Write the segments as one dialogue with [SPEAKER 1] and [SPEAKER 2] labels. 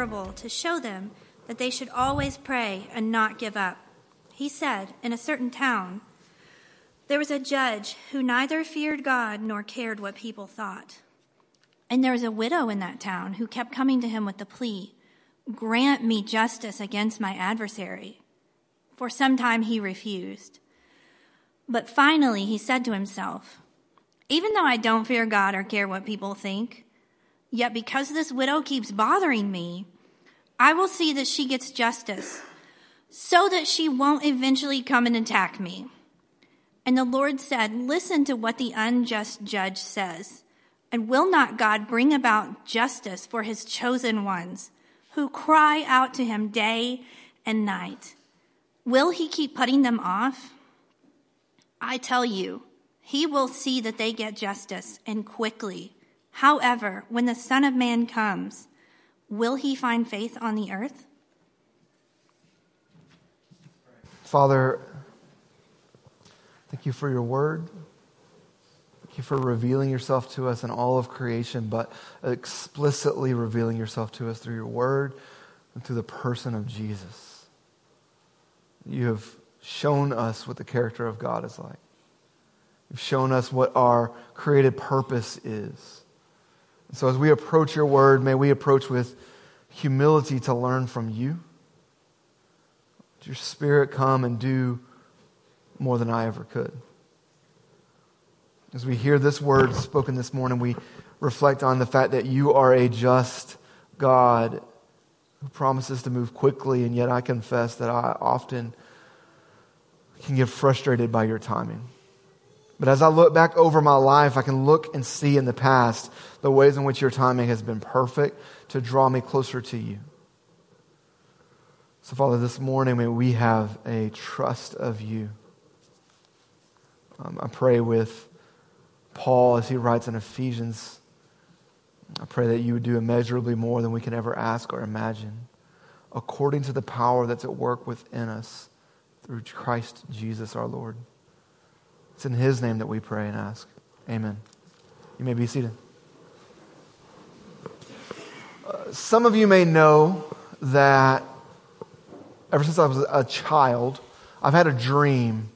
[SPEAKER 1] parable to show them that they should always pray and not give up. He said, In a certain town, there was a judge who neither feared God nor cared what people thought. And there was a widow in that town who kept coming to him with the plea, Grant me justice against my adversary. For some time he refused. But finally he said to himself, even though I don't fear God or care what people think, yet because this widow keeps bothering me, I will see that she gets justice so that she won't eventually come and attack me. And the Lord said, Listen to what the unjust judge says. And will not God bring about justice for his chosen ones who cry out to him day and night? Will he keep putting them off? I tell you, he will see that they get justice and quickly. However, when the Son of Man comes, will he find faith on the earth?
[SPEAKER 2] Father, thank you for your word. Thank you for revealing yourself to us in all of creation, but explicitly revealing yourself to us through your word and through the person of Jesus. You have shown us what the character of God is like. You've shown us what our created purpose is. So as we approach your word, may we approach with humility to learn from you. Let your spirit come and do more than I ever could. As we hear this word spoken this morning, we reflect on the fact that you are a just God who promises to move quickly, and yet I confess that I often can get frustrated by your timing. But as I look back over my life, I can look and see in the past the ways in which your timing has been perfect to draw me closer to you. So, Father, this morning, may we have a trust of you. Um, I pray with Paul as he writes in Ephesians. I pray that you would do immeasurably more than we can ever ask or imagine, according to the power that's at work within us through Christ Jesus our Lord. It's in His name that we pray and ask. Amen. You may be seated. Uh, some of you may know that ever since I was a child, I've had a dream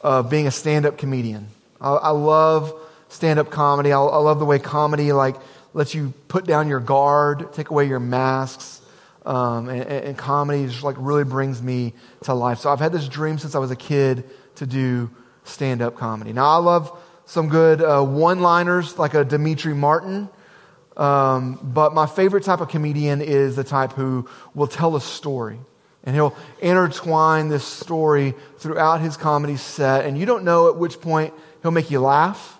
[SPEAKER 2] of being a stand up comedian. I, I love stand up comedy. I, I love the way comedy like lets you put down your guard, take away your masks. Um, and, and comedy just like really brings me to life. So I've had this dream since I was a kid to do stand up comedy. Now, I love some good uh, one liners like a Demetri Martin, um, but my favorite type of comedian is the type who will tell a story. And he'll intertwine this story throughout his comedy set, and you don't know at which point he'll make you laugh,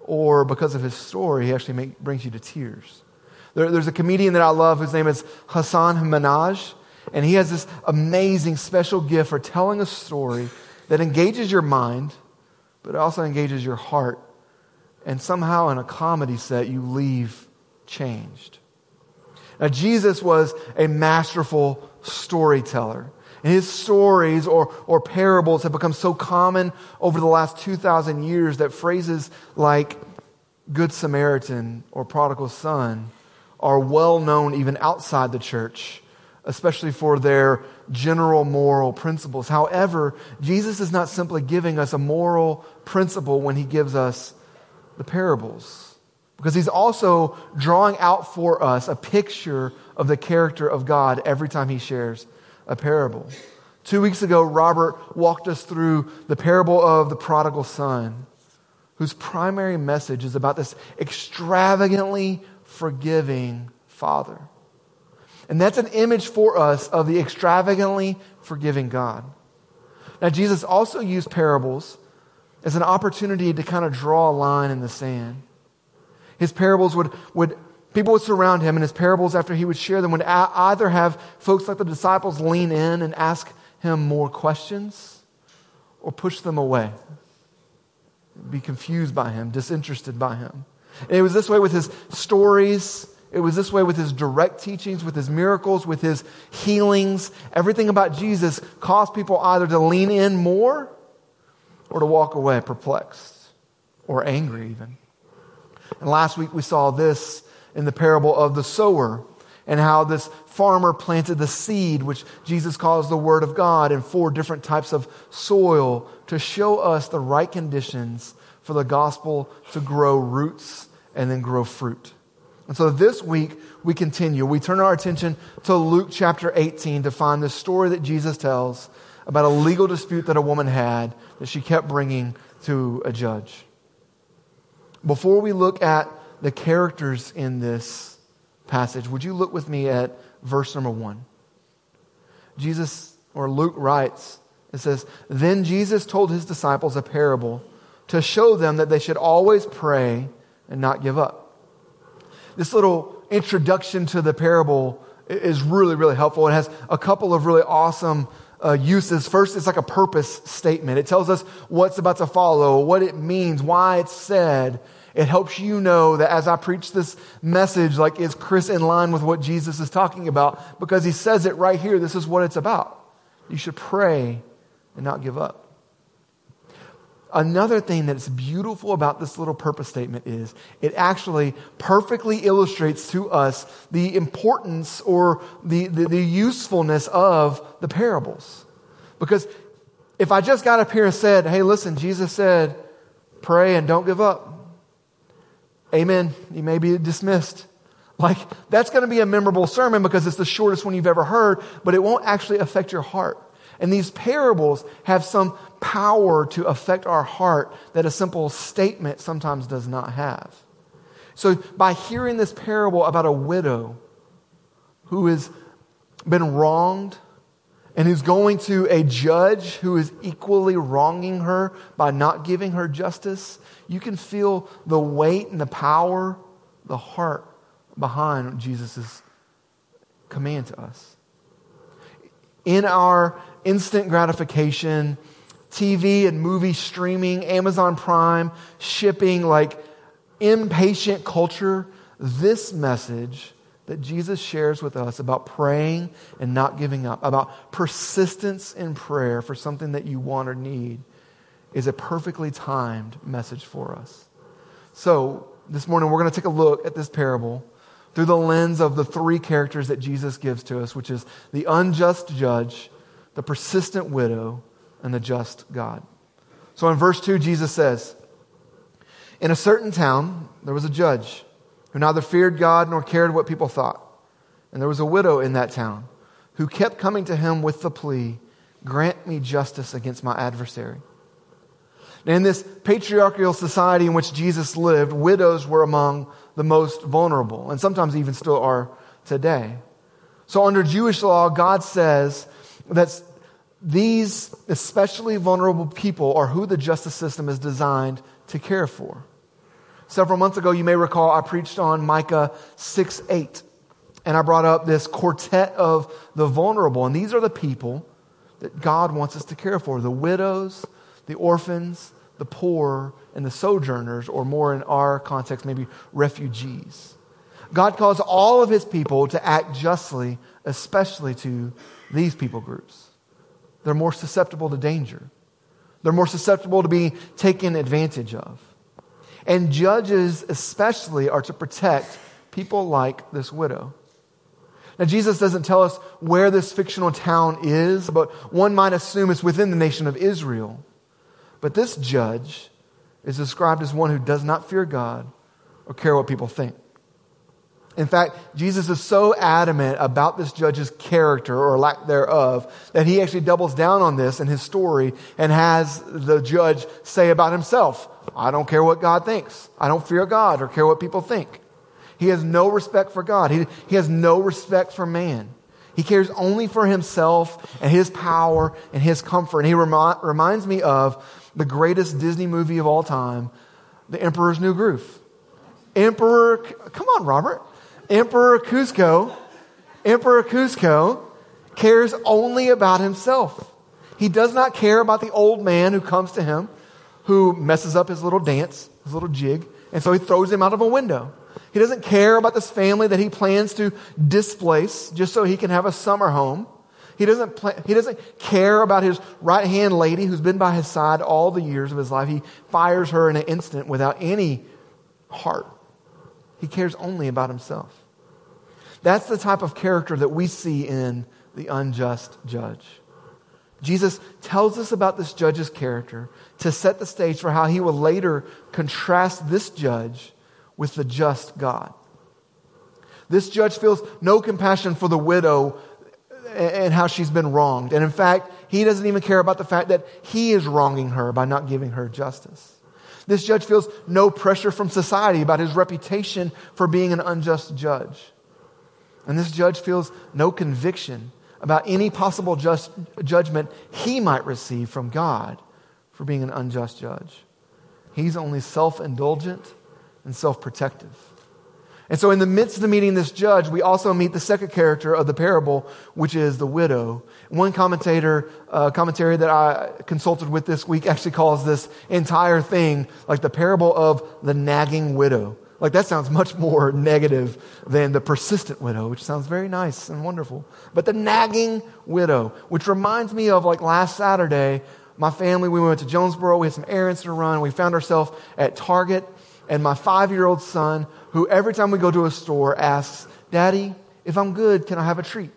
[SPEAKER 2] or because of his story, he actually make, brings you to tears. There, there's a comedian that I love whose name is Hasan Minhaj, and he has this amazing special gift for telling a story that engages your mind, but it also engages your heart. And somehow in a comedy set, you leave changed. Now, Jesus was a masterful storyteller. And his stories or, or parables have become so common over the last 2,000 years that phrases like Good Samaritan or prodigal son are well known even outside the church especially for their general moral principles. However, Jesus is not simply giving us a moral principle when he gives us the parables, because he's also drawing out for us a picture of the character of God every time he shares a parable. Two weeks ago, Robert walked us through the parable of the prodigal son, whose primary message is about this extravagantly forgiving father. And that's an image for us of the extravagantly forgiving God. Now, Jesus also used parables as an opportunity to kind of draw a line in the sand. His parables would, would people would surround him, and his parables, after he would share them, would a- either have folks like the disciples lean in and ask him more questions or push them away, be confused by him, disinterested by him. And it was this way with his stories. It was this way with his direct teachings, with his miracles, with his healings. Everything about Jesus caused people either to lean in more or to walk away perplexed or angry, even. And last week we saw this in the parable of the sower and how this farmer planted the seed, which Jesus calls the Word of God, in four different types of soil to show us the right conditions for the gospel to grow roots and then grow fruit. And so this week we continue. We turn our attention to Luke chapter 18 to find the story that Jesus tells about a legal dispute that a woman had that she kept bringing to a judge. Before we look at the characters in this passage, would you look with me at verse number one? Jesus, or Luke writes, it says, Then Jesus told his disciples a parable to show them that they should always pray and not give up. This little introduction to the parable is really, really helpful. It has a couple of really awesome uh, uses. First, it's like a purpose statement. It tells us what's about to follow, what it means, why it's said. It helps you know that as I preach this message, like, is Chris in line with what Jesus is talking about? Because he says it right here. This is what it's about. You should pray and not give up. Another thing that's beautiful about this little purpose statement is it actually perfectly illustrates to us the importance or the, the, the, usefulness of the parables. Because if I just got up here and said, hey, listen, Jesus said, pray and don't give up, amen, you may be dismissed. Like, that's going to be a memorable sermon because it's the shortest one you've ever heard, but it won't actually affect your heart. And these parables have some power to affect our heart that a simple statement sometimes does not have. So, by hearing this parable about a widow who has been wronged and who's going to a judge who is equally wronging her by not giving her justice, you can feel the weight and the power, the heart behind Jesus' command to us. In our instant gratification, TV and movie streaming, Amazon Prime, shipping, like impatient culture, this message that Jesus shares with us about praying and not giving up, about persistence in prayer for something that you want or need, is a perfectly timed message for us. So, this morning we're going to take a look at this parable through the lens of the three characters that Jesus gives to us, which is the unjust judge, the persistent widow, and the just God. So in verse 2, Jesus says, In a certain town, there was a judge who neither feared God nor cared what people thought. And there was a widow in that town who kept coming to him with the plea, Grant me justice against my adversary. Now, in this patriarchal society in which Jesus lived, widows were among the most vulnerable, and sometimes even still are today. So, under Jewish law, God says that these especially vulnerable people are who the justice system is designed to care for. Several months ago, you may recall I preached on Micah 6 8, and I brought up this quartet of the vulnerable, and these are the people that God wants us to care for the widows, the orphans, the poor, and the sojourners, or more in our context, maybe refugees. God calls all of his people to act justly, especially to these people groups. They're more susceptible to danger. They're more susceptible to being taken advantage of. And judges, especially, are to protect people like this widow. Now, Jesus doesn't tell us where this fictional town is, but one might assume it's within the nation of Israel. But this judge is described as one who does not fear God or care what people think. In fact, Jesus is so adamant about this judge's character or lack thereof that he actually doubles down on this in his story and has the judge say about himself, I don't care what God thinks. I don't fear God or care what people think. He has no respect for God. He, he has no respect for man. He cares only for himself and his power and his comfort. And he remi- reminds me of the greatest Disney movie of all time, The Emperor's New Groove. Emperor, come on, Robert. Emperor Kuzco, Emperor Kuzco cares only about himself. He does not care about the old man who comes to him, who messes up his little dance, his little jig, and so he throws him out of a window. He doesn't care about this family that he plans to displace just so he can have a summer home. He doesn't, play, he doesn't care about his right hand lady who's been by his side all the years of his life. He fires her in an instant without any heart. He cares only about himself. That's the type of character that we see in the unjust judge. Jesus tells us about this judge's character to set the stage for how he will later contrast this judge with the just God. This judge feels no compassion for the widow and how she's been wronged. And in fact, he doesn't even care about the fact that he is wronging her by not giving her justice. This judge feels no pressure from society about his reputation for being an unjust judge. And this judge feels no conviction about any possible just judgment he might receive from God for being an unjust judge. He's only self indulgent and self protective. And so, in the midst of the meeting this judge, we also meet the second character of the parable, which is the widow. One commentator, uh, commentary that I consulted with this week actually calls this entire thing like the parable of the nagging widow. Like that sounds much more negative than the persistent widow, which sounds very nice and wonderful. But the nagging widow, which reminds me of like last Saturday, my family, we went to Jonesboro, we had some errands to run, we found ourselves at Target, and my five year old son who every time we go to a store asks, Daddy, if I'm good, can I have a treat?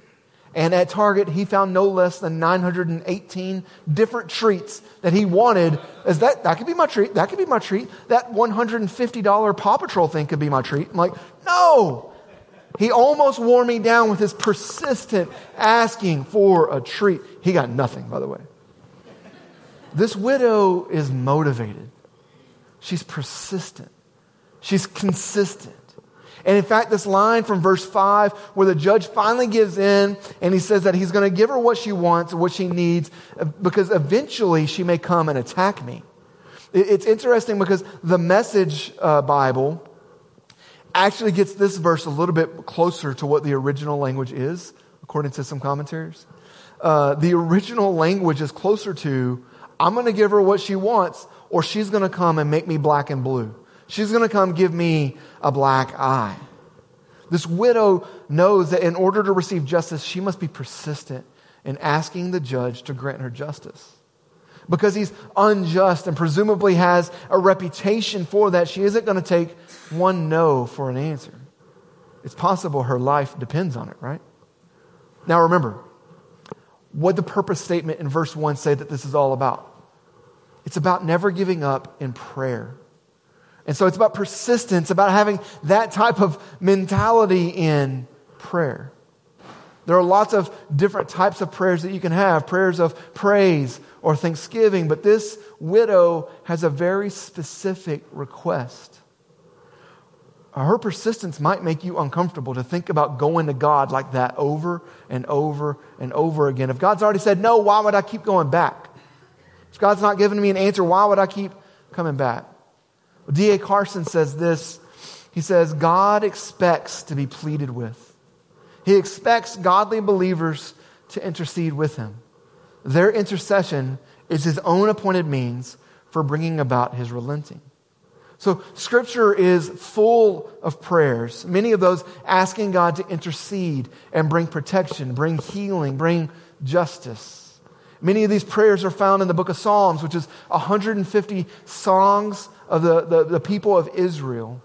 [SPEAKER 2] And at Target, he found no less than 918 different treats that he wanted. As that, that could be my treat. That could be my treat. That $150 Paw Patrol thing could be my treat. I'm like, no. He almost wore me down with his persistent asking for a treat. He got nothing, by the way. This widow is motivated. She's persistent. She's consistent. And in fact, this line from verse 5, where the judge finally gives in and he says that he's going to give her what she wants what she needs because eventually she may come and attack me. It's interesting because the message uh, Bible actually gets this verse a little bit closer to what the original language is, according to some commentaries. Uh, the original language is closer to, I'm going to give her what she wants, or she's going to come and make me black and blue. She's going to come give me a black eye. This widow knows that in order to receive justice, she must be persistent in asking the judge to grant her justice. Because he's unjust and presumably has a reputation for that, she isn't going to take one no for an answer. It's possible her life depends on it, right? Now remember, what the purpose statement in verse 1 say that this is all about? It's about never giving up in prayer. And so it's about persistence, about having that type of mentality in prayer. There are lots of different types of prayers that you can have prayers of praise or thanksgiving, but this widow has a very specific request. Her persistence might make you uncomfortable to think about going to God like that over and over and over again. If God's already said no, why would I keep going back? If God's not giving me an answer, why would I keep coming back? D.A. Carson says this. He says, God expects to be pleaded with. He expects godly believers to intercede with him. Their intercession is his own appointed means for bringing about his relenting. So, Scripture is full of prayers, many of those asking God to intercede and bring protection, bring healing, bring justice. Many of these prayers are found in the book of Psalms, which is 150 songs of the, the, the people of Israel.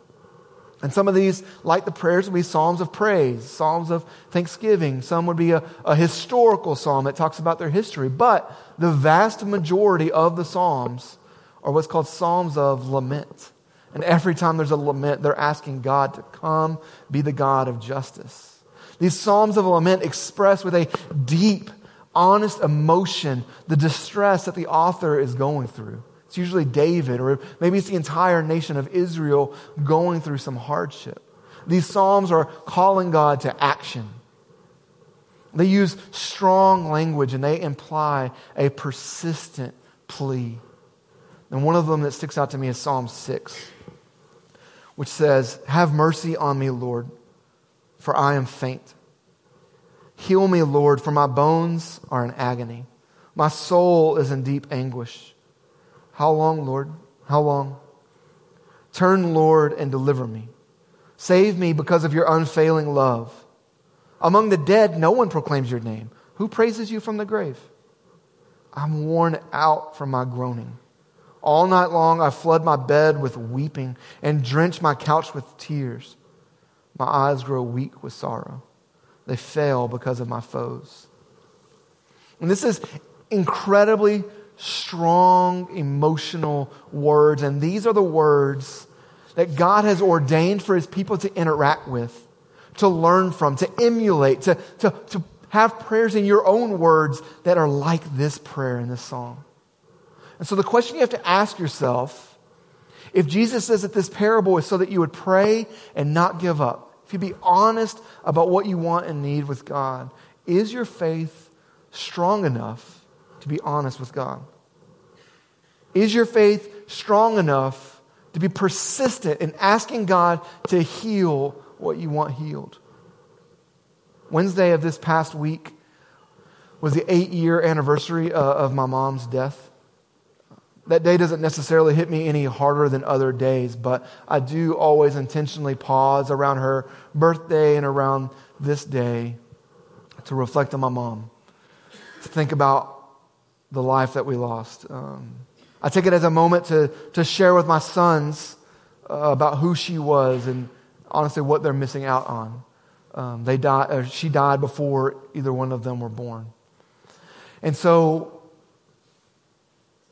[SPEAKER 2] And some of these, like the prayers, would be psalms of praise, psalms of thanksgiving. Some would be a, a, historical psalm that talks about their history. But the vast majority of the psalms are what's called psalms of lament. And every time there's a lament, they're asking God to come be the God of justice. These psalms of lament express with a deep, honest emotion the distress that the author is going through. It's usually David, or maybe it's the entire nation of Israel going through some hardship. These Psalms are calling God to action. They use strong language and they imply a persistent plea. And one of them that sticks out to me is Psalm 6, which says, Have mercy on me, Lord, for I am faint. Heal me, Lord, for my bones are in agony. My soul is in deep anguish. How long, Lord? How long? Turn, Lord, and deliver me. Save me because of your unfailing love. Among the dead, no one proclaims your name. Who praises you from the grave? I'm worn out from my groaning. All night long I flood my bed with weeping and drench my couch with tears. My eyes grow weak with sorrow. They fail because of my foes. And this is incredibly strong emotional words. And these are the words that God has ordained for his people to interact with, to learn from, to emulate, to, to, to have prayers in your own words that are like this prayer in this song. And so the question you have to ask yourself if Jesus says that this parable is so that you would pray and not give up, if you be honest about what you want and need with God, is your faith strong enough to be honest with God? Is your faith strong enough to be persistent in asking God to heal what you want healed? Wednesday of this past week was the eight year anniversary uh, of my mom's death. That day doesn't necessarily hit me any harder than other days, but I do always intentionally pause around her birthday and around this day to reflect on my mom, to think about the life that we lost. Um, I take it as a moment to, to share with my sons uh, about who she was and honestly what they're missing out on. Um, they died, uh, she died before either one of them were born. And so,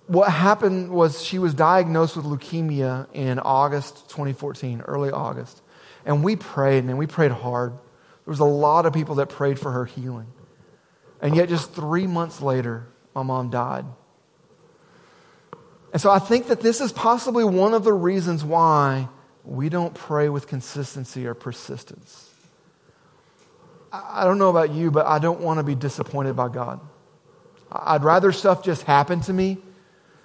[SPEAKER 2] what happened was she was diagnosed with leukemia in August 2014, early August. And we prayed, and we prayed hard. There was a lot of people that prayed for her healing. And yet, just three months later, my mom died. And so, I think that this is possibly one of the reasons why we don't pray with consistency or persistence. I don't know about you, but I don't want to be disappointed by God. I'd rather stuff just happen to me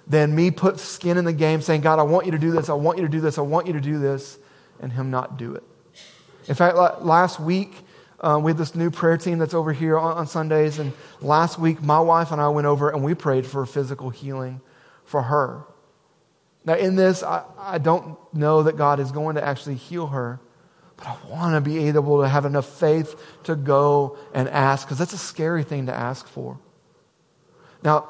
[SPEAKER 2] than me put skin in the game saying, God, I want you to do this, I want you to do this, I want you to do this, and Him not do it. In fact, last week, uh, we have this new prayer team that's over here on, on Sundays, and last week, my wife and I went over and we prayed for physical healing for her. Now, in this, I, I don't know that God is going to actually heal her. But I want to be able to have enough faith to go and ask, because that's a scary thing to ask for. Now,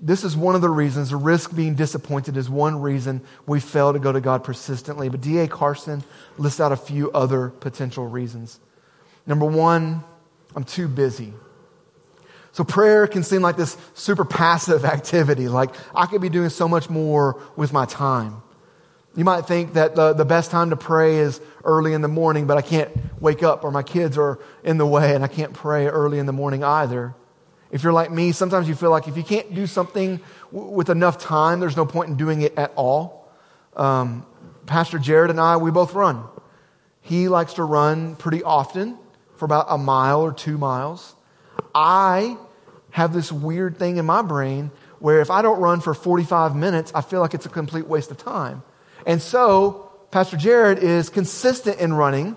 [SPEAKER 2] this is one of the reasons, the risk being disappointed is one reason we fail to go to God persistently. But D.A. Carson lists out a few other potential reasons. Number one, I'm too busy. So prayer can seem like this super passive activity, like I could be doing so much more with my time. You might think that the, the best time to pray is early in the morning, but I can't wake up or my kids are in the way and I can't pray early in the morning either. If you're like me, sometimes you feel like if you can't do something w- with enough time, there's no point in doing it at all. Um, Pastor Jared and I, we both run. He likes to run pretty often for about a mile or two miles. I have this weird thing in my brain where if I don't run for 45 minutes, I feel like it's a complete waste of time. And so, Pastor Jared is consistent in running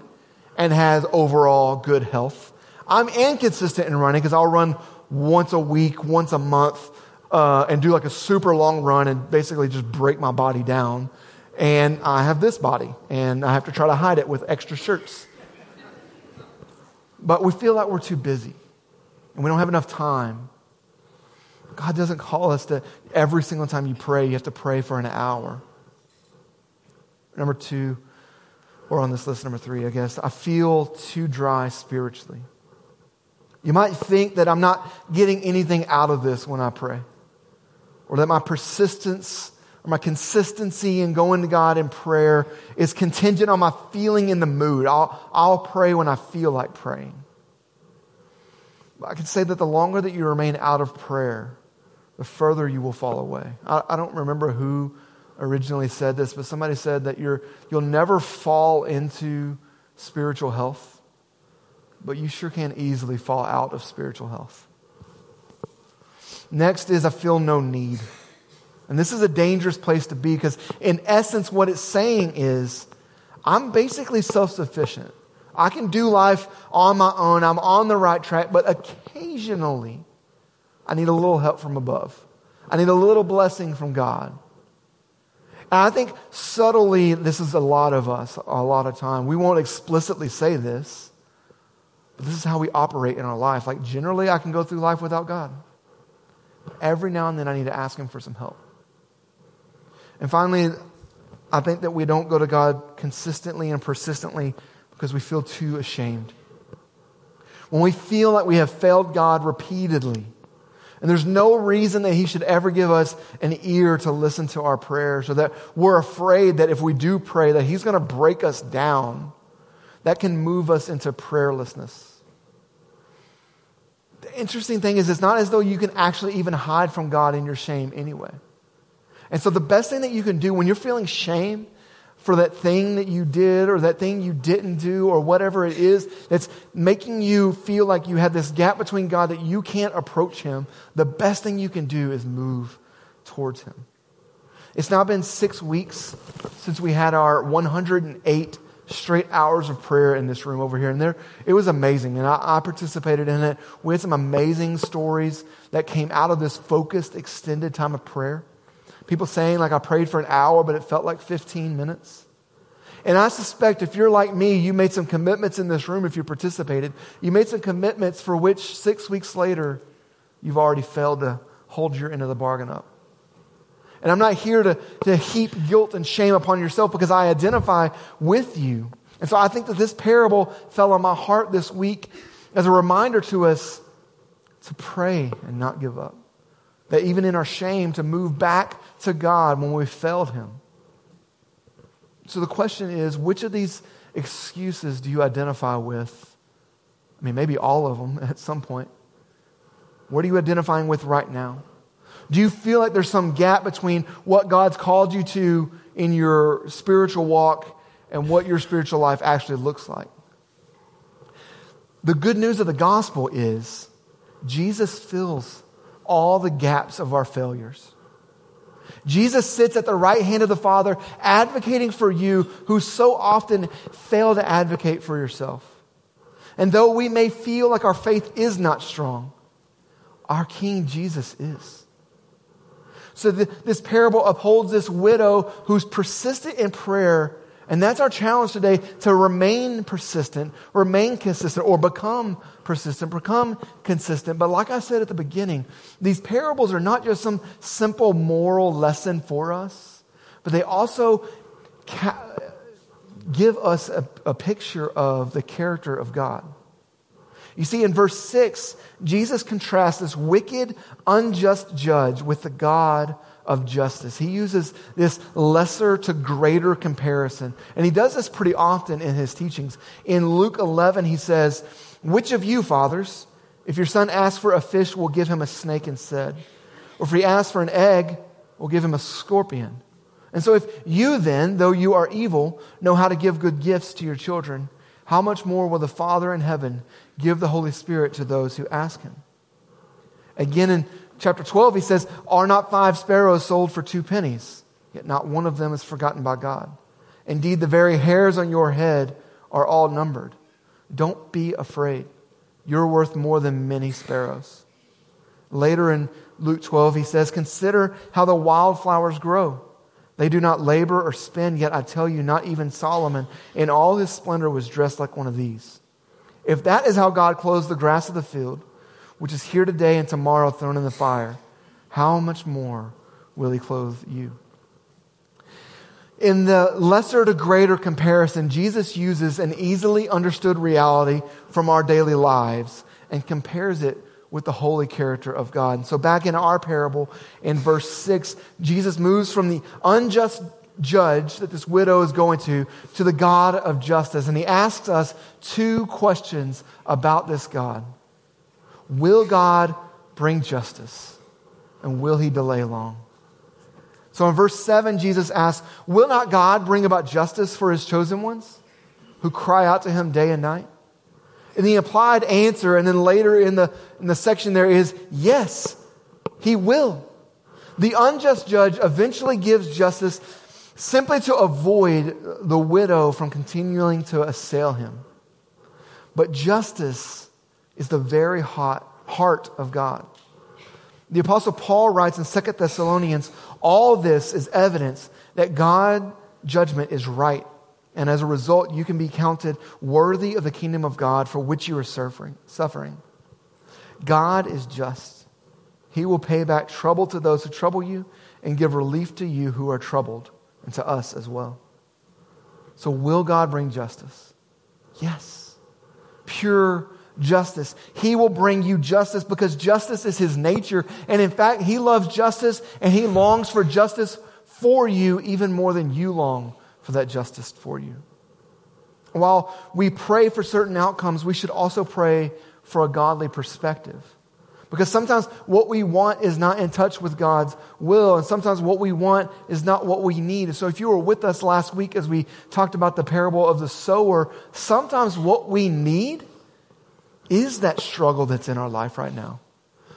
[SPEAKER 2] and has overall good health. I'm inconsistent in running because I'll run once a week, once a month, uh, and do like a super long run and basically just break my body down. And I have this body, and I have to try to hide it with extra shirts. But we feel like we're too busy, and we don't have enough time. God doesn't call us to every single time you pray, you have to pray for an hour. Number two, or on this list, number three, I guess, I feel too dry spiritually. You might think that I'm not getting anything out of this when I pray, or that my persistence or my consistency in going to God in prayer is contingent on my feeling in the mood. I'll, I'll pray when I feel like praying. I can say that the longer that you remain out of prayer, the further you will fall away. I, I don't remember who originally said this, but somebody said that you're, you'll never fall into spiritual health, but you sure can easily fall out of spiritual health. Next is I feel no need. And this is a dangerous place to be because, in essence, what it's saying is, I'm basically self sufficient. I can do life on my own. I'm on the right track, but occasionally I need a little help from above. I need a little blessing from God. And I think subtly, this is a lot of us, a lot of time. We won't explicitly say this, but this is how we operate in our life. Like, generally, I can go through life without God. Every now and then, I need to ask Him for some help. And finally, I think that we don't go to God consistently and persistently because we feel too ashamed. When we feel like we have failed God repeatedly, and there's no reason that He should ever give us an ear to listen to our prayers, or that we're afraid that if we do pray, that He's going to break us down, that can move us into prayerlessness. The interesting thing is, it's not as though you can actually even hide from God in your shame anyway. And so, the best thing that you can do when you're feeling shame for that thing that you did or that thing you didn't do or whatever it is that's making you feel like you have this gap between God that you can't approach Him, the best thing you can do is move towards Him. It's now been six weeks since we had our 108 straight hours of prayer in this room over here. And there, it was amazing. And I, I participated in it. We had some amazing stories that came out of this focused, extended time of prayer. People saying, like, I prayed for an hour, but it felt like 15 minutes. And I suspect if you're like me, you made some commitments in this room if you participated. You made some commitments for which six weeks later, you've already failed to hold your end of the bargain up. And I'm not here to, to heap guilt and shame upon yourself because I identify with you. And so I think that this parable fell on my heart this week as a reminder to us to pray and not give up. That even in our shame, to move back to God when we failed Him. So the question is which of these excuses do you identify with? I mean, maybe all of them at some point. What are you identifying with right now? Do you feel like there's some gap between what God's called you to in your spiritual walk and what your spiritual life actually looks like? The good news of the gospel is Jesus fills all the gaps of our failures. Jesus sits at the right hand of the Father, advocating for you who so often fail to advocate for yourself. And though we may feel like our faith is not strong, our King Jesus is. So the, this parable upholds this widow who's persistent in prayer and that's our challenge today to remain persistent, remain consistent, or become persistent, become consistent. But like I said at the beginning, these parables are not just some simple moral lesson for us, but they also ca- give us a, a picture of the character of God. You see, in verse 6, Jesus contrasts this wicked, unjust judge with the God of justice. He uses this lesser to greater comparison. And he does this pretty often in his teachings. In Luke 11, he says, Which of you, fathers, if your son asks for a fish, will give him a snake instead? Or if he asks for an egg, will give him a scorpion? And so if you then, though you are evil, know how to give good gifts to your children, how much more will the Father in heaven give the Holy Spirit to those who ask him? Again, in chapter 12, he says, Are not five sparrows sold for two pennies? Yet not one of them is forgotten by God. Indeed, the very hairs on your head are all numbered. Don't be afraid. You're worth more than many sparrows. Later in Luke 12, he says, Consider how the wildflowers grow. They do not labor or spin, yet I tell you, not even Solomon in all his splendor was dressed like one of these. If that is how God clothes the grass of the field, which is here today and tomorrow thrown in the fire, how much more will he clothe you? In the lesser to greater comparison, Jesus uses an easily understood reality from our daily lives and compares it with the holy character of God. And so, back in our parable, in verse 6, Jesus moves from the unjust judge that this widow is going to to the God of justice. And he asks us two questions about this God. Will God bring justice? And will he delay long? So in verse 7, Jesus asks, Will not God bring about justice for his chosen ones who cry out to him day and night? And the implied answer, and then later in the, in the section there is, Yes, he will. The unjust judge eventually gives justice simply to avoid the widow from continuing to assail him. But justice is the very hot heart of God. The apostle Paul writes in 2 Thessalonians, all this is evidence that God's judgment is right. And as a result, you can be counted worthy of the kingdom of God for which you are suffering. suffering. God is just. He will pay back trouble to those who trouble you and give relief to you who are troubled and to us as well. So, will God bring justice? Yes. Pure justice. He will bring you justice because justice is his nature. And in fact, he loves justice and he longs for justice for you even more than you long for that justice for you. While we pray for certain outcomes, we should also pray for a godly perspective. Because sometimes what we want is not in touch with God's will, and sometimes what we want is not what we need. So if you were with us last week as we talked about the parable of the sower, sometimes what we need is that struggle that's in our life right now.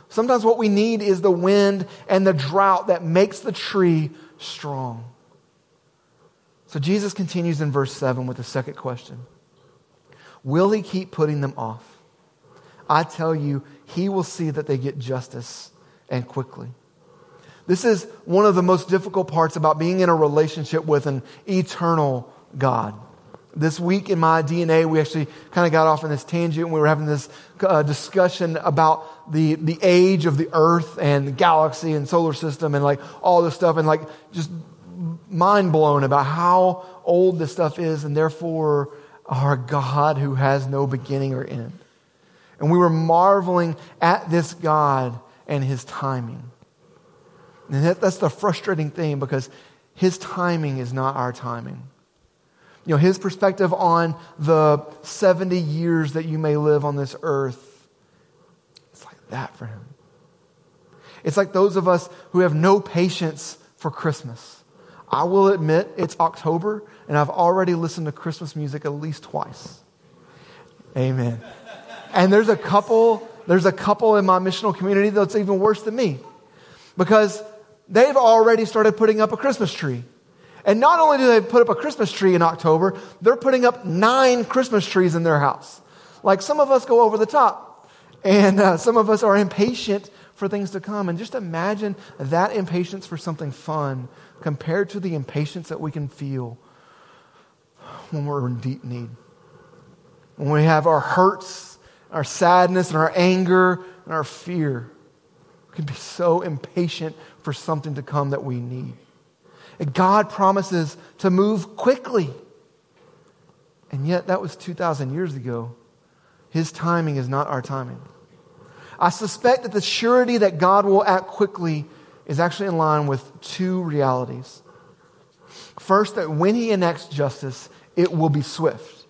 [SPEAKER 2] Sometimes what we need is the wind and the drought that makes the tree strong. So Jesus continues in verse 7 with the second question Will he keep putting them off? I tell you, he will see that they get justice and quickly. This is one of the most difficult parts about being in a relationship with an eternal God. This week in my DNA, we actually kind of got off on this tangent. And we were having this uh, discussion about the, the age of the earth and the galaxy and solar system and like all this stuff and like just mind blown about how old this stuff is and therefore our God who has no beginning or end. And we were marveling at this God and his timing. And that, that's the frustrating thing because his timing is not our timing. You know, his perspective on the 70 years that you may live on this earth, it's like that for him. It's like those of us who have no patience for Christmas. I will admit it's October, and I've already listened to Christmas music at least twice. Amen. And there's a couple, there's a couple in my missional community that's even worse than me because they've already started putting up a Christmas tree. And not only do they put up a Christmas tree in October, they're putting up nine Christmas trees in their house. Like some of us go over the top, and uh, some of us are impatient for things to come. And just imagine that impatience for something fun compared to the impatience that we can feel when we're in deep need. When we have our hurts, our sadness, and our anger, and our fear. We can be so impatient for something to come that we need. God promises to move quickly. And yet, that was 2,000 years ago. His timing is not our timing. I suspect that the surety that God will act quickly is actually in line with two realities. First, that when He enacts justice, it will be swift.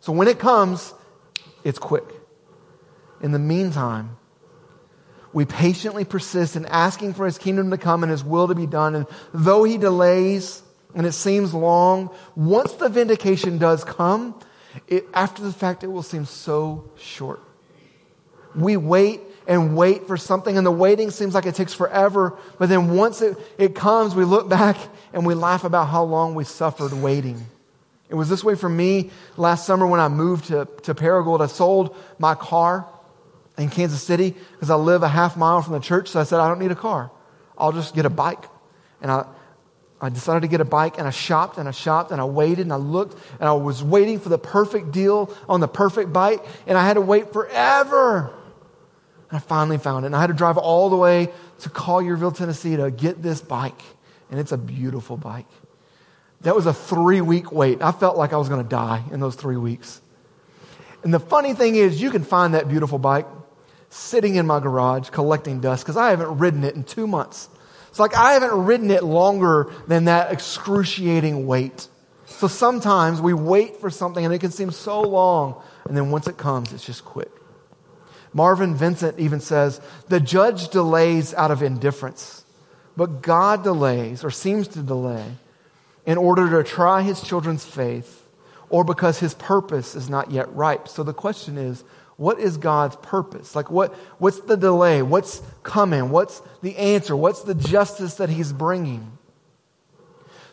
[SPEAKER 2] So when it comes, it's quick. In the meantime, we patiently persist in asking for his kingdom to come and his will to be done. And though he delays and it seems long, once the vindication does come, it, after the fact, it will seem so short. We wait and wait for something, and the waiting seems like it takes forever. But then once it, it comes, we look back and we laugh about how long we suffered waiting. It was this way for me last summer when I moved to, to Paragould. I sold my car in Kansas City because I live a half mile from the church. So I said, I don't need a car. I'll just get a bike. And I, I decided to get a bike and I shopped and I shopped and I waited and I looked and I was waiting for the perfect deal on the perfect bike and I had to wait forever. And I finally found it. And I had to drive all the way to Collierville, Tennessee to get this bike. And it's a beautiful bike. That was a three week wait. I felt like I was going to die in those three weeks. And the funny thing is, you can find that beautiful bike sitting in my garage collecting dust because I haven't ridden it in two months. It's like I haven't ridden it longer than that excruciating wait. So sometimes we wait for something and it can seem so long, and then once it comes, it's just quick. Marvin Vincent even says, The judge delays out of indifference, but God delays or seems to delay in order to try his children's faith or because his purpose is not yet ripe. So the question is, what is God's purpose? Like, what, what's the delay? What's coming? What's the answer? What's the justice that He's bringing?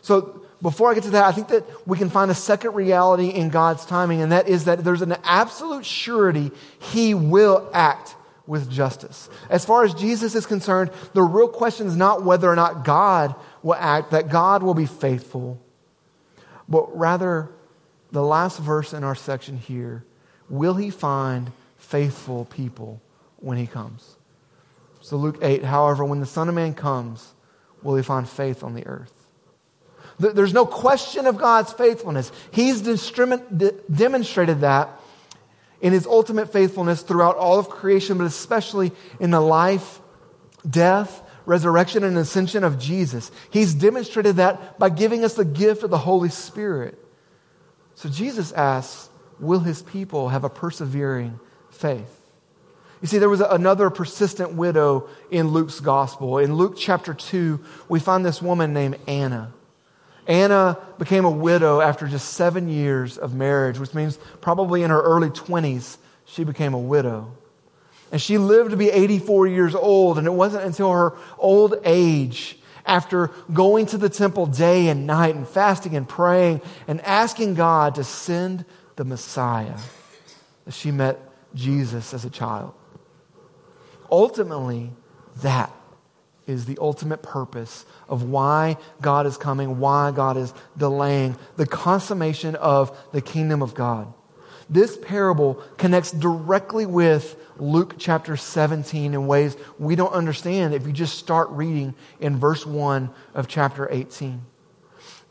[SPEAKER 2] So, before I get to that, I think that we can find a second reality in God's timing, and that is that there's an absolute surety He will act with justice. As far as Jesus is concerned, the real question is not whether or not God will act, that God will be faithful, but rather the last verse in our section here will He find faithful people when He comes? So, Luke 8, however, when the Son of Man comes, will He find faith on the earth? There's no question of God's faithfulness. He's demonstrated that in his ultimate faithfulness throughout all of creation, but especially in the life, death, resurrection, and ascension of Jesus. He's demonstrated that by giving us the gift of the Holy Spirit. So Jesus asks, Will his people have a persevering faith? You see, there was another persistent widow in Luke's gospel. In Luke chapter 2, we find this woman named Anna. Anna became a widow after just seven years of marriage, which means probably in her early 20s, she became a widow. And she lived to be 84 years old, and it wasn't until her old age, after going to the temple day and night and fasting and praying and asking God to send the Messiah, that she met Jesus as a child. Ultimately, that is the ultimate purpose of why God is coming, why God is delaying the consummation of the kingdom of God. This parable connects directly with Luke chapter 17 in ways we don't understand if you just start reading in verse 1 of chapter 18.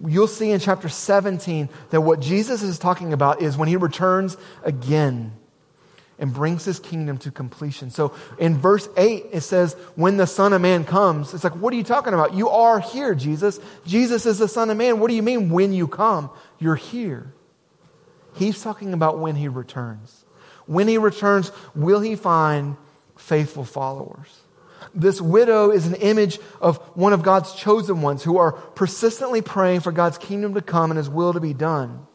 [SPEAKER 2] You'll see in chapter 17 that what Jesus is talking about is when he returns again and brings his kingdom to completion. So in verse 8, it says, When the Son of Man comes, it's like, what are you talking about? You are here, Jesus. Jesus is the Son of Man. What do you mean when you come? You're here. He's talking about when he returns. When he returns, will he find faithful followers? This widow is an image of one of God's chosen ones who are persistently praying for God's kingdom to come and his will to be done.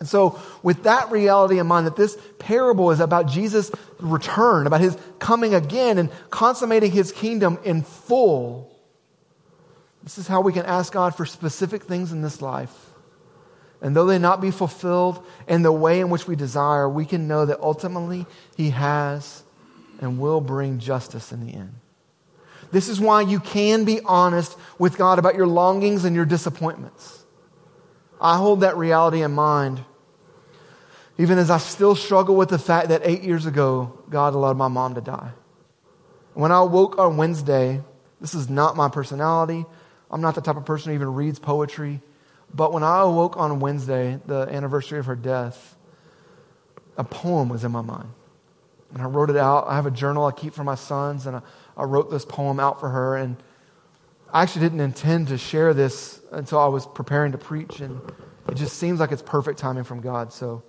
[SPEAKER 2] And so, with that reality in mind, that this parable is about Jesus' return, about his coming again and consummating his kingdom in full, this is how we can ask God for specific things in this life. And though they not be fulfilled in the way in which we desire, we can know that ultimately he has and will bring justice in the end. This is why you can be honest with God about your longings and your disappointments. I hold that reality in mind even as I still struggle with the fact that eight years ago, God allowed my mom to die. When I woke on Wednesday, this is not my personality. I'm not the type of person who even reads poetry. But when I awoke on Wednesday, the anniversary of her death, a poem was in my mind. And I wrote it out. I have a journal I keep for my sons, and I, I wrote this poem out for her. And I actually didn't intend to share this until I was preparing to preach, and it just seems like it's perfect timing from God. So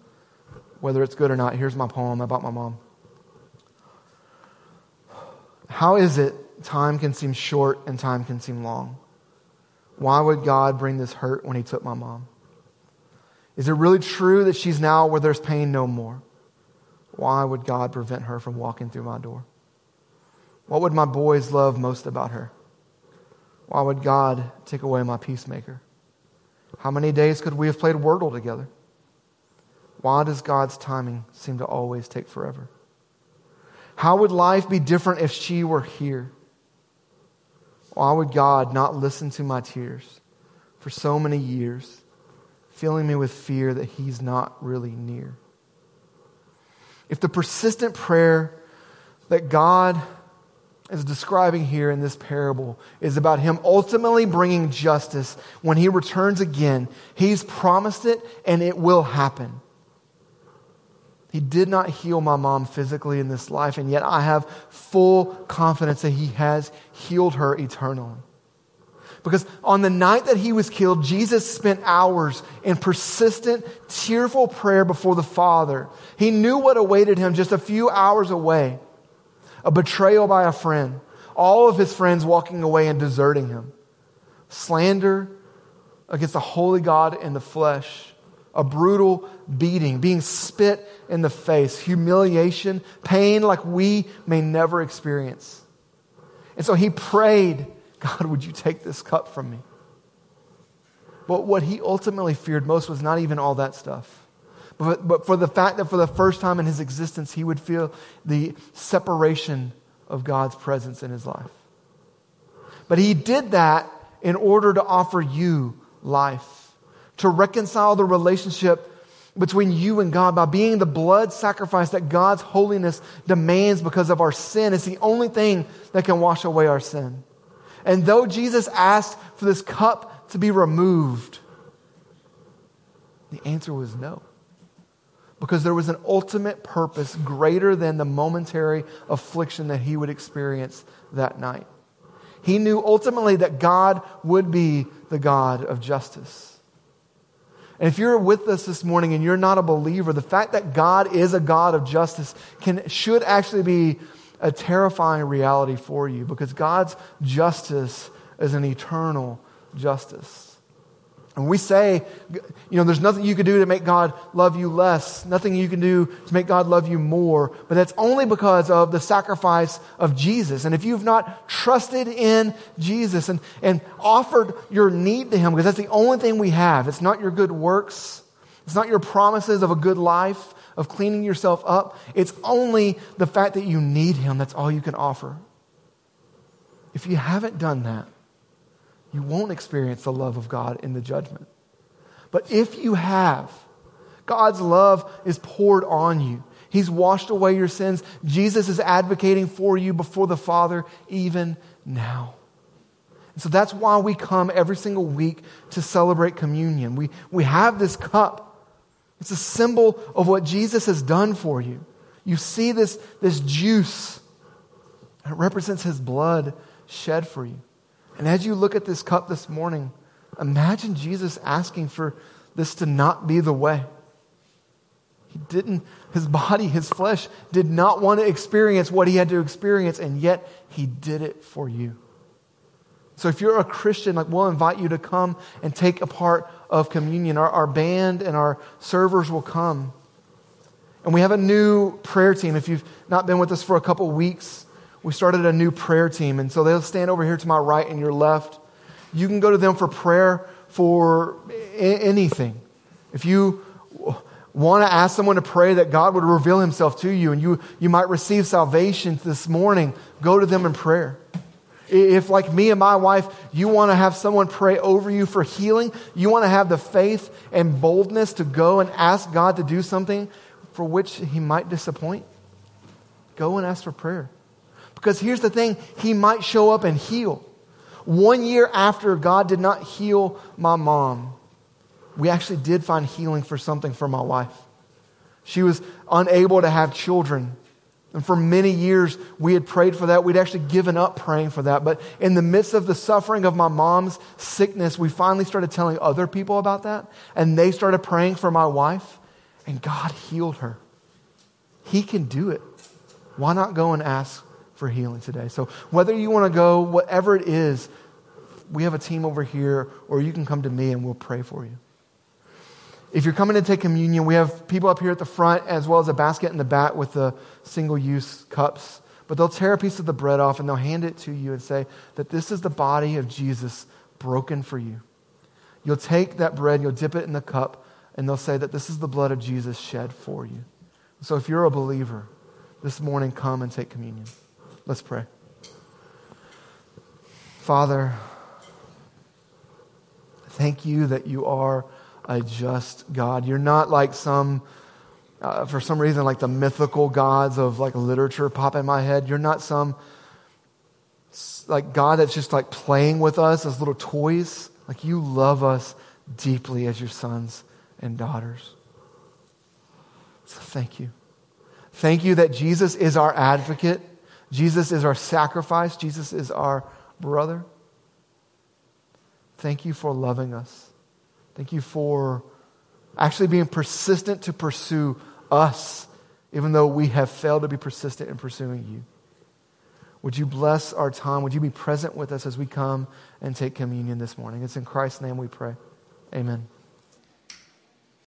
[SPEAKER 2] whether it's good or not, here's my poem about my mom. How is it time can seem short and time can seem long? Why would God bring this hurt when He took my mom? Is it really true that she's now where there's pain no more? Why would God prevent her from walking through my door? What would my boys love most about her? Why would God take away my peacemaker? How many days could we have played Wordle together? Why does God's timing seem to always take forever? How would life be different if she were here? Why would God not listen to my tears for so many years, filling me with fear that He's not really near? If the persistent prayer that God is describing here in this parable is about Him ultimately bringing justice when He returns again, He's promised it and it will happen. He did not heal my mom physically in this life, and yet I have full confidence that He has healed her eternally. Because on the night that he was killed, Jesus spent hours in persistent, tearful prayer before the Father. He knew what awaited him just a few hours away a betrayal by a friend, all of his friends walking away and deserting him, slander against the holy God in the flesh, a brutal beating, being spit in the face, humiliation, pain like we may never experience. And so he prayed, God, would you take this cup from me? But what he ultimately feared most was not even all that stuff. But, but for the fact that for the first time in his existence, he would feel the separation of God's presence in his life. But he did that in order to offer you life, to reconcile the relationship between you and God by being the blood sacrifice that God's holiness demands because of our sin. It's the only thing that can wash away our sin. And though Jesus asked for this cup to be removed, the answer was no. Because there was an ultimate purpose greater than the momentary affliction that he would experience that night. He knew ultimately that God would be the God of justice. And if you're with us this morning and you're not a believer, the fact that God is a God of justice can, should actually be a terrifying reality for you because God's justice is an eternal justice. And we say, you know, there's nothing you can do to make God love you less, nothing you can do to make God love you more, but that's only because of the sacrifice of Jesus. And if you've not trusted in Jesus and, and offered your need to Him, because that's the only thing we have, it's not your good works, it's not your promises of a good life, of cleaning yourself up, it's only the fact that you need Him. That's all you can offer. If you haven't done that, you won't experience the love of God in the judgment. But if you have, God's love is poured on you. He's washed away your sins. Jesus is advocating for you before the Father even now. And so that's why we come every single week to celebrate communion. We, we have this cup. It's a symbol of what Jesus has done for you. You see this, this juice. It represents his blood shed for you. And as you look at this cup this morning, imagine Jesus asking for this to not be the way. He didn't, his body, his flesh did not want to experience what he had to experience, and yet he did it for you. So if you're a Christian, like we'll invite you to come and take a part of communion. Our, our band and our servers will come. And we have a new prayer team. If you've not been with us for a couple weeks, we started a new prayer team. And so they'll stand over here to my right and your left. You can go to them for prayer for anything. If you want to ask someone to pray that God would reveal himself to you and you, you might receive salvation this morning, go to them in prayer. If, like me and my wife, you want to have someone pray over you for healing, you want to have the faith and boldness to go and ask God to do something for which he might disappoint, go and ask for prayer. Because here's the thing He might show up and heal. One year after God did not heal my mom, we actually did find healing for something for my wife. She was unable to have children. And for many years, we had prayed for that. We'd actually given up praying for that. But in the midst of the suffering of my mom's sickness, we finally started telling other people about that. And they started praying for my wife. And God healed her. He can do it. Why not go and ask for healing today. So, whether you want to go, whatever it is, we have a team over here, or you can come to me and we'll pray for you. If you're coming to take communion, we have people up here at the front as well as a basket in the back with the single use cups. But they'll tear a piece of the bread off and they'll hand it to you and say that this is the body of Jesus broken for you. You'll take that bread, you'll dip it in the cup, and they'll say that this is the blood of Jesus shed for you. So if you're a believer, this morning, come and take communion. Let's pray. Father, thank you that you are a just God. You're not like some, uh, for some reason, like the mythical gods of like literature pop in my head. You're not some like God that's just like playing with us as little toys. Like you love us deeply as your sons and daughters. So thank you. Thank you that Jesus is our advocate Jesus is our sacrifice, Jesus is our brother. Thank you for loving us. Thank you for actually being persistent to pursue us, even though we have failed to be persistent in pursuing you. Would you bless our time? Would you be present with us as we come and take communion this morning? It's in Christ's name we pray. Amen.